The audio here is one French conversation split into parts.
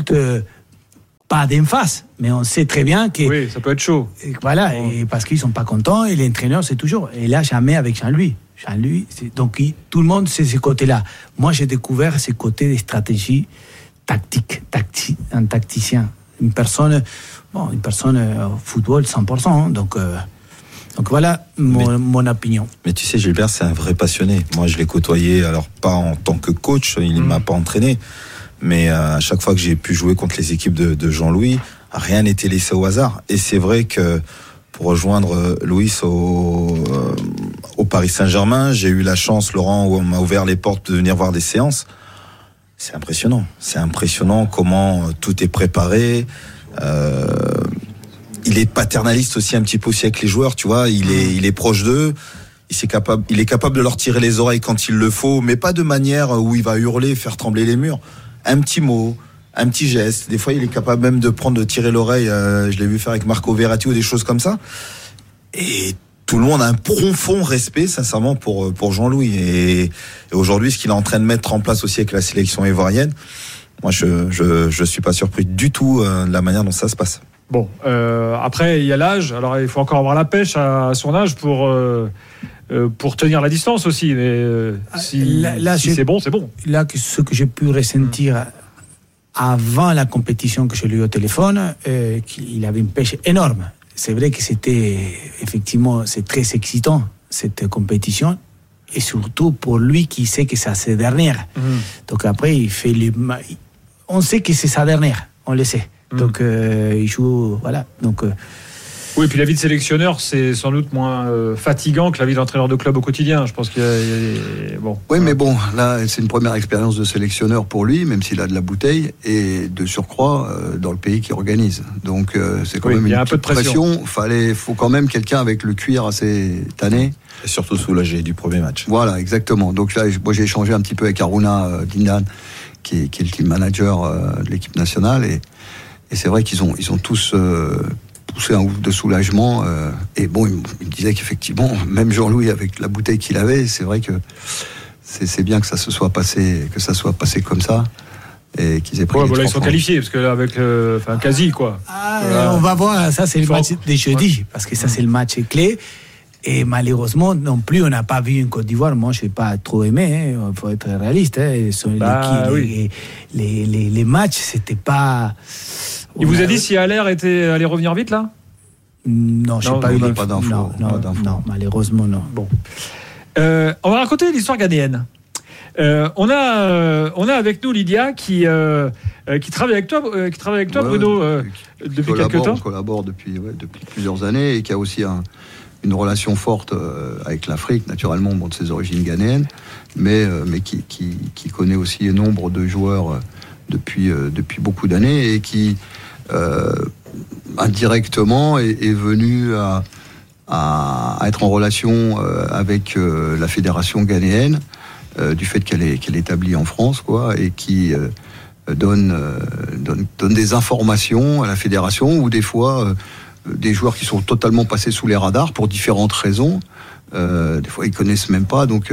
insulte pas d'emphase, mais on sait très bien que. Oui, ça peut être chaud. voilà, et parce qu'ils sont pas contents, et l'entraîneur, c'est toujours. Et là, jamais avec Jean-Louis. Jean-Louis, donc tout le monde sait ce côté-là. Moi, j'ai découvert ce côté de stratégie tactique, tacti, un tacticien. Une personne, bon, une personne euh, au football 100%. Hein, donc. Euh, donc voilà mon, mon, opinion. Mais tu sais, Gilbert, c'est un vrai passionné. Moi, je l'ai côtoyé, alors pas en tant que coach, il ne mm. m'a pas entraîné, mais euh, à chaque fois que j'ai pu jouer contre les équipes de, Jean-Louis, rien n'était laissé au hasard. Et c'est vrai que pour rejoindre euh, Louis au, euh, au Paris Saint-Germain, j'ai eu la chance, Laurent, où on m'a ouvert les portes de venir voir des séances. C'est impressionnant. C'est impressionnant comment tout est préparé. il est paternaliste aussi un petit peu aussi avec les joueurs, tu vois. Il est, il est proche d'eux. Il est capable, il est capable de leur tirer les oreilles quand il le faut, mais pas de manière où il va hurler, faire trembler les murs un petit mot, un petit geste. Des fois, il est capable même de prendre, de tirer l'oreille. Euh, je l'ai vu faire avec Marco Verratti ou des choses comme ça. Et tout le monde a un profond respect, sincèrement, pour, euh, pour Jean-Louis. Et, aujourd'hui, ce qu'il est en train de mettre en place aussi avec la sélection ivoirienne, moi, je, je, suis pas surpris du tout euh, de la manière dont ça se passe. Bon, après, il y a l'âge. Alors, il faut encore avoir la pêche à, son âge pour. Euh, pour tenir la distance aussi. Mais euh, ah, si, c'est bon, c'est bon. Là, ce que j'ai pu ressentir avant la compétition que je lui ai au téléphone, euh, qu'il avait une pêche énorme. C'est vrai que c'était effectivement c'est très excitant cette compétition et surtout pour lui qui sait que c'est sa dernière. Mhm. Donc après il fait les on sait que c'est sa dernière, on le sait. Mhm. Donc il joue voilà. Donc oui, et puis la vie de sélectionneur, c'est sans doute moins euh, fatigant que la vie d'entraîneur de club au quotidien. Je pense qu'il y, a, bon. Oui, mais bon, là, c'est une première expérience de sélectionneur pour lui, même s'il a de la bouteille et de surcroît euh, dans le pays qui organise. Donc euh, c'est quand même une un peu de pression. Fallait, faut quand même quelqu'un avec le cuir assez tanné. Et surtout soulagé du premier match. Voilà, exactement. Donc là, moi j'ai échangé un petit peu avec Aruna Dindan, qui est, qui est, le team manager de l'équipe nationale et, et c'est vrai qu'ils ont, ils ont tous poussé un ouf de soulagement. Euh, et bon, il, me disait qu'effectivement, même Jean-Louis, avec la bouteille qu'il avait, c'est vrai que c'est bien que ça se soit passé, que ça soit passé comme ça. Et qu'ils aient pris. ils sont qualifiés, parce que avec enfin, quasi, quoi. Ah, on va voir, ça, c'est le match des jeudi, parce que ça, c'est le match clé. Et malheureusement, non plus, on n'a pas vu une Côte d'Ivoire. Moi, je n'ai pas trop aimé. Il hein. faut être réaliste. Hein. Bah les, les, les, les, matchs, c'était pas. Il vous a dit si Allaire était allait revenir vite là? Non, je n'ai pas eu pas d'infos. Non, non, malheureusement non. Bon. Euh, on va raconter l'histoire ghanéenne. Euh, on, a, euh, on a avec nous Lydia qui, qui travaille avec toi, qui travaille avec toi Bruno, depuis quelques temps. On collabore depuis, depuis plusieurs années et qui a aussi une relation forte avec l'Afrique, naturellement, bon, de ses origines ghanéennes, mais, mais qui, qui, connaît aussi un nombre de joueurs depuis, depuis beaucoup d'années et qui, euh, indirectement est, venu à, être en relation euh, avec euh, la fédération ghanéenne du fait qu'elle est, est établie en France, quoi, et qui donne, donne, donne, des informations à la fédération ou des fois des joueurs qui sont totalement passés sous les radars pour différentes raisons. des fois, ils connaissent même pas. Donc,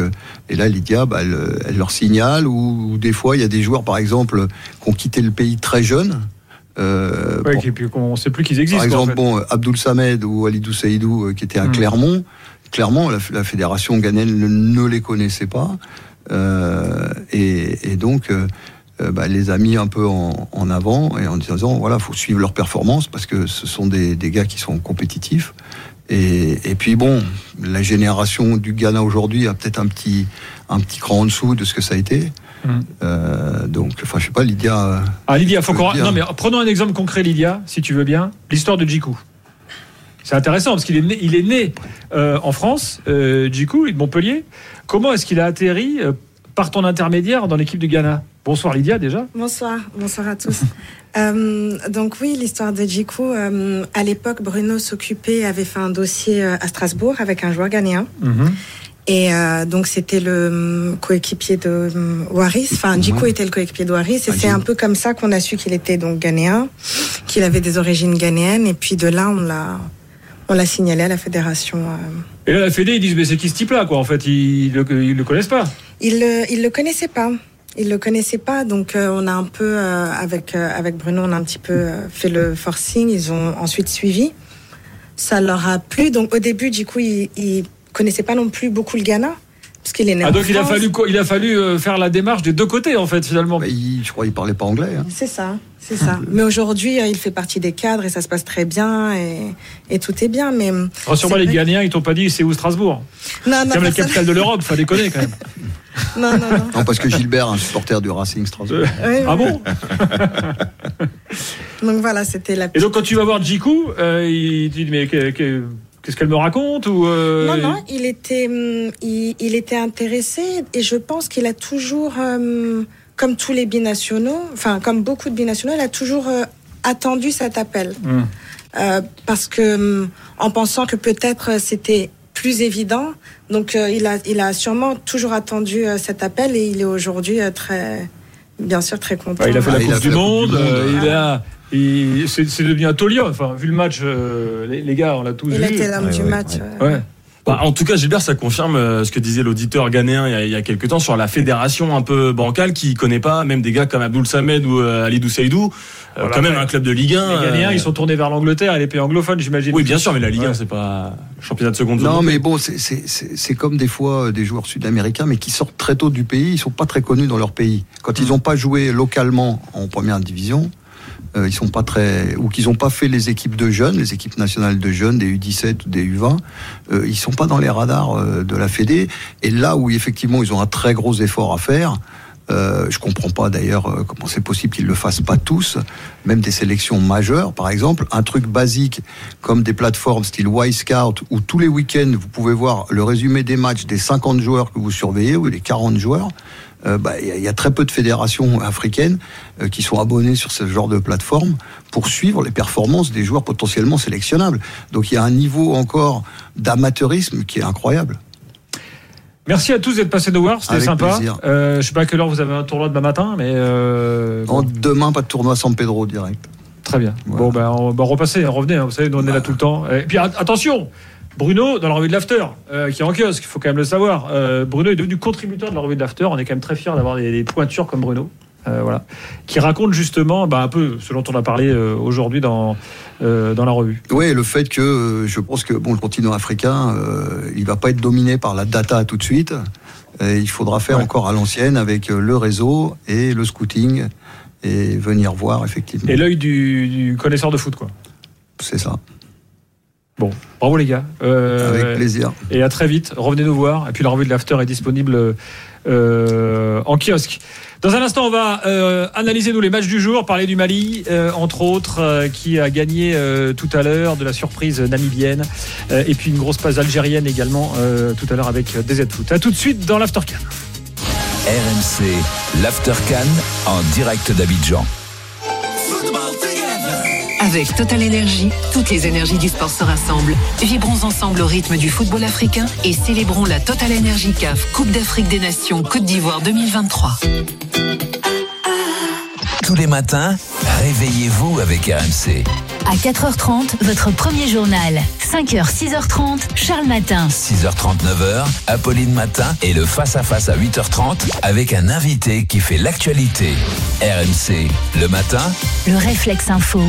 et là, Lydia, bah, elle, leur signale. Ou, des fois, il y a des joueurs, par exemple, qui ont quitté le pays très jeunes euh, on ne sait plus qu'ils existent. Par exemple, bon, Abdoul Samed ou Alidou Saïdou euh, qui étaient à hmm. Clermont. Clermont, la, fédération ghanéenne ne, les connaissait pas. Euh, et, donc, bah, les a mis un peu en, avant et en disant voilà, faut suivre leur performance parce que ce sont des, gars qui sont compétitifs. Et, et, puis bon, la génération du Ghana aujourd'hui a peut-être un petit, un petit cran en dessous de ce que ça a été. Euh, donc, enfin, je sais pas, Lydia. Euh, ah, Lydia, faut qu'on. Non, mais prenons un exemple concret, Lydia, si tu veux bien. L'histoire de Djikou. C'est intéressant parce qu'il est né, il est né euh, en France, euh, Djikou, de Montpellier. Comment est-ce qu'il a atterri par ton intermédiaire dans l'équipe du Ghana Bonsoir Lydia déjà. Bonsoir, bonsoir à tous. donc oui, l'histoire de Djikou. à l'époque, Bruno s'occupait, avait fait un dossier à Strasbourg avec un joueur ghanéen. Mhm. Et euh, donc c'était le hum, coéquipier de hum, Waris. Enfin, Djiko était le coéquipier de Waris. Et c'est un peu comme ça qu'on a su qu'il était donc ghanéen, qu'il avait des origines ghanéennes. Et puis de là, on l'a, on l'a signalé à la fédération. Et là, la fédé, ils disent mais c'est qui ce type-là quoi En fait, ils le, ils le connaissent pas. Ils ils le connaissaient pas. il le connaissait pas, donc euh, on a un peu euh, avec euh, avec Bruno, on a un petit peu fait le forcing. Ils ont ensuite suivi. Ça leur a plu. Donc au début, du coup, ils, ils connaissaient pas non plus beaucoup le Ghana, parce qu'il est né Ah, en donc il a fallu, il a fallu euh, faire la démarche des deux côtés, en fait, finalement. Mais il- je crois qu'il parlait pas anglais. hein. C'est ça, c'est ça. Mais aujourd'hui, euh, il fait partie des cadres et ça se passe très bien et, et tout est bien. Mais Rassure-moi, les Ghanéens, ils t'ont pas dit c'est où Strasbourg? Non, non, C'est la capitale de l'Europe, faut déconner quand même. non, non, non. Non, parce que Gilbert, un supporter du Racing Strasbourg. Oui, Ah bon? Donc voilà, c'était la. Et donc quand tu vas voir Jiku, euh, il te dit mais que- que- qu'est-ce qu'elle me raconte ou euh, Non, non, il était, hum, il, il était intéressé et je pense qu'il a toujours, hum, comme tous les binationaux, enfin comme beaucoup de binationaux, il a toujours euh, attendu cet appel. Hum. Euh, parce que hum, en pensant que peut-être c'était plus évident, donc euh, il, a, il a sûrement toujours attendu euh, cet appel et il est aujourd'hui euh, très, bien sûr, très content. Bah, il a fait Ah, la il a Coupe du du Monde, euh, il a. il- C'est devenu un taulier, enfin, vu le match, euh, les, les gars, on l'a tous Il vu. était l'homme Ouais, du ouais, match. ouais. Ouais. Bah, en tout cas, Gilbert, ça confirme euh, ce que disait l'auditeur ghanéen il y, a, il y a quelques temps sur la fédération un peu bancale qui connaît pas, même des gars comme Abdoul Samed ou euh, Alidou Saïdou, euh, Voilà, quand même ouais. un club de Ligue 1. Les Ghanéens, euh, ils sont tournés vers l'Angleterre et les pays anglophones, j'imagine. Oui, bien sûr, mais la Ligue 1, Ouais. c'est pas championnat de seconde zone. Non, mais bon, c'est- comme des fois des joueurs sud-américains, mais qui sortent très tôt du pays. Ils sont pas très connus dans leur pays. Quand ils n'ont pas joué localement en première division, euh, ils sont pas très ou qu'ils n'ont pas fait les équipes de jeunes, les équipes nationales de jeunes, des U17 ou des U20, euh, ils sont pas dans les radars euh, de la Fédé. Et là où effectivement ils ont un très gros effort à faire. Euh, je comprends pas d'ailleurs euh, comment c'est possible qu'ils le fassent pas tous, même des sélections majeures, par exemple, un truc basique comme des plateformes style Y-Scout où tous les week-ends vous pouvez voir le résumé des matchs des 50 joueurs que vous surveillez ou des 40 joueurs. Euh, bah, Il y, a- il y a très peu de fédérations africaines euh, qui sont abonnées sur ce genre de plateforme pour suivre les performances des joueurs potentiellement sélectionnables. Donc il y a un niveau encore d'amateurisme qui est incroyable. Merci à tous d'être passés nous voir, c'était sympa. Euh, je sais pas à quelle heure vous avez un tournoi demain matin, mais euh, En demain, pas de tournoi San Pedro direct. très bien. Voilà. Bon, ben, on va repasser, revenez, hein, vous savez, nous on est là tout le temps. Et puis at- attention, Bruno, dans la revue de l'After, euh, qui est en kiosque, il faut quand même le savoir. Euh, Bruno est devenu contributeur de la revue de l'After. On est quand même très fiers d'avoir des, des pointures comme Bruno. Euh, voilà, qui raconte justement bah, un peu ce dont on a parlé euh, aujourd'hui dans, euh, dans la revue. Oui, le fait que je pense que bon, le continent africain, il va pas être dominé par la data tout de suite. Et il faudra faire Ouais. encore à l'ancienne avec le réseau et le scouting et venir voir effectivement. Et l'œil du, du connaisseur de foot, quoi. C'est ça. Bon, bravo les gars. Euh, Avec plaisir. Et à très vite. Revenez nous voir. Et puis la revue de l'After est disponible euh, en kiosque. Dans un instant, on va euh, analyser nous les matchs du jour, parler du Mali, euh, entre autres, euh, qui a gagné euh, tout à l'heure, de la surprise namibienne, euh, et puis une grosse passe algérienne également euh, tout à l'heure avec DZ Foot. À tout de suite dans l'Aftercan. RMC, l'Aftercan en direct d'Abidjan. Avec Total Energy, toutes les énergies du sport se rassemblent. Vibrons ensemble au rythme du football africain et célébrons la Total Energy CAF Coupe d'Afrique des Nations Côte d'Ivoire 2023. Tous les matins, réveillez-vous avec RMC. À 4h30, votre premier journal. 5h, 6h30, Charles Matin. 6h30, 9h, Apolline Matin et le face-à-face à 8h30 avec un invité qui fait l'actualité. RMC, le matin, Le réflexe info.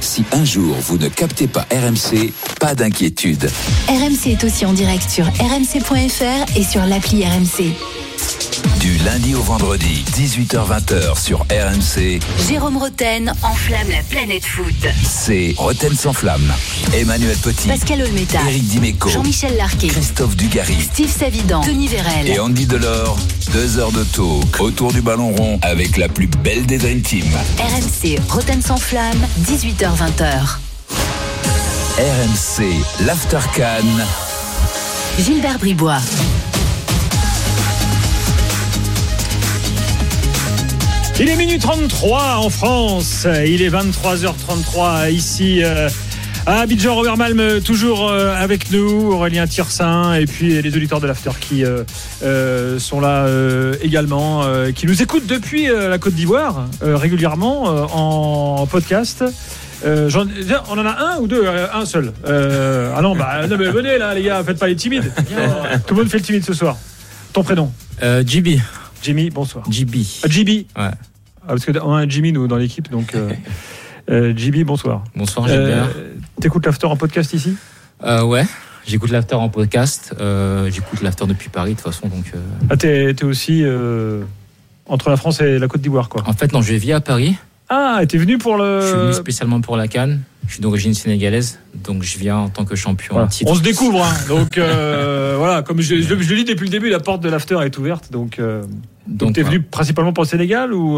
si un jour vous ne captez pas RMC, pas d'inquiétude. RMC est aussi en direct sur rmc.fr et sur l'appli RMC. Du lundi au vendredi, 18h-20h sur RMC, Jérôme Roten enflamme la planète foot. c'est Roten sans flamme. Emmanuel Petit, Pascal Olmeta. Eric Dimeco, Jean-Michel Larquet. Christophe Dugarry. Steve Savidan. Denis Vérel. Et Andy Delors, deux heures de talk autour du ballon rond avec la plus belle des Dream Team. RMC Roten sans flamme, 18h20h. RMC, l'Aftercan. Gilbert Bribois. Il est minuit 33 en France. Il est 23h33 ici. euh, à Abidjan, Robert Malm, toujours euh, avec nous, Aurélien Tirsin, et puis les auditeurs de l'After qui euh, sont là également, qui nous écoutent depuis la Côte d'Ivoire régulièrement en podcast. Euh, on en a un ou deux Euh, Un seul. Euh, ah non, bah non, mais venez là, les gars, faites pas les timides. Tout le monde fait le timide ce soir. Ton prénom? Euh, JB. Jimmy, bonsoir. JB. Ah, JB. Ouais. Ah, parce qu'on a un Jimmy, nous, dans l'équipe. Donc, euh, euh, JB, bonsoir. Bonsoir, Gilbert. Euh, T'écoutes l'after en podcast ici? Euh, ouais, j'écoute l'after en podcast. Euh, j'écoute l'after depuis Paris, de toute façon. Donc, Ah, t'es t'es aussi entre la France et la Côte d'Ivoire, quoi. En fait, non, je vis à Paris. Ah, t'es venu pour le. Je suis venu spécialement pour la Cannes. Je suis d'origine sénégalaise, donc je viens en tant que champion Voilà. titre. On se découvre, hein. donc euh, voilà, comme je, je, je le dis depuis le début, la porte de l'after est ouverte, donc, euh, donc Donc, t'es voilà. venu principalement pour le Sénégal ou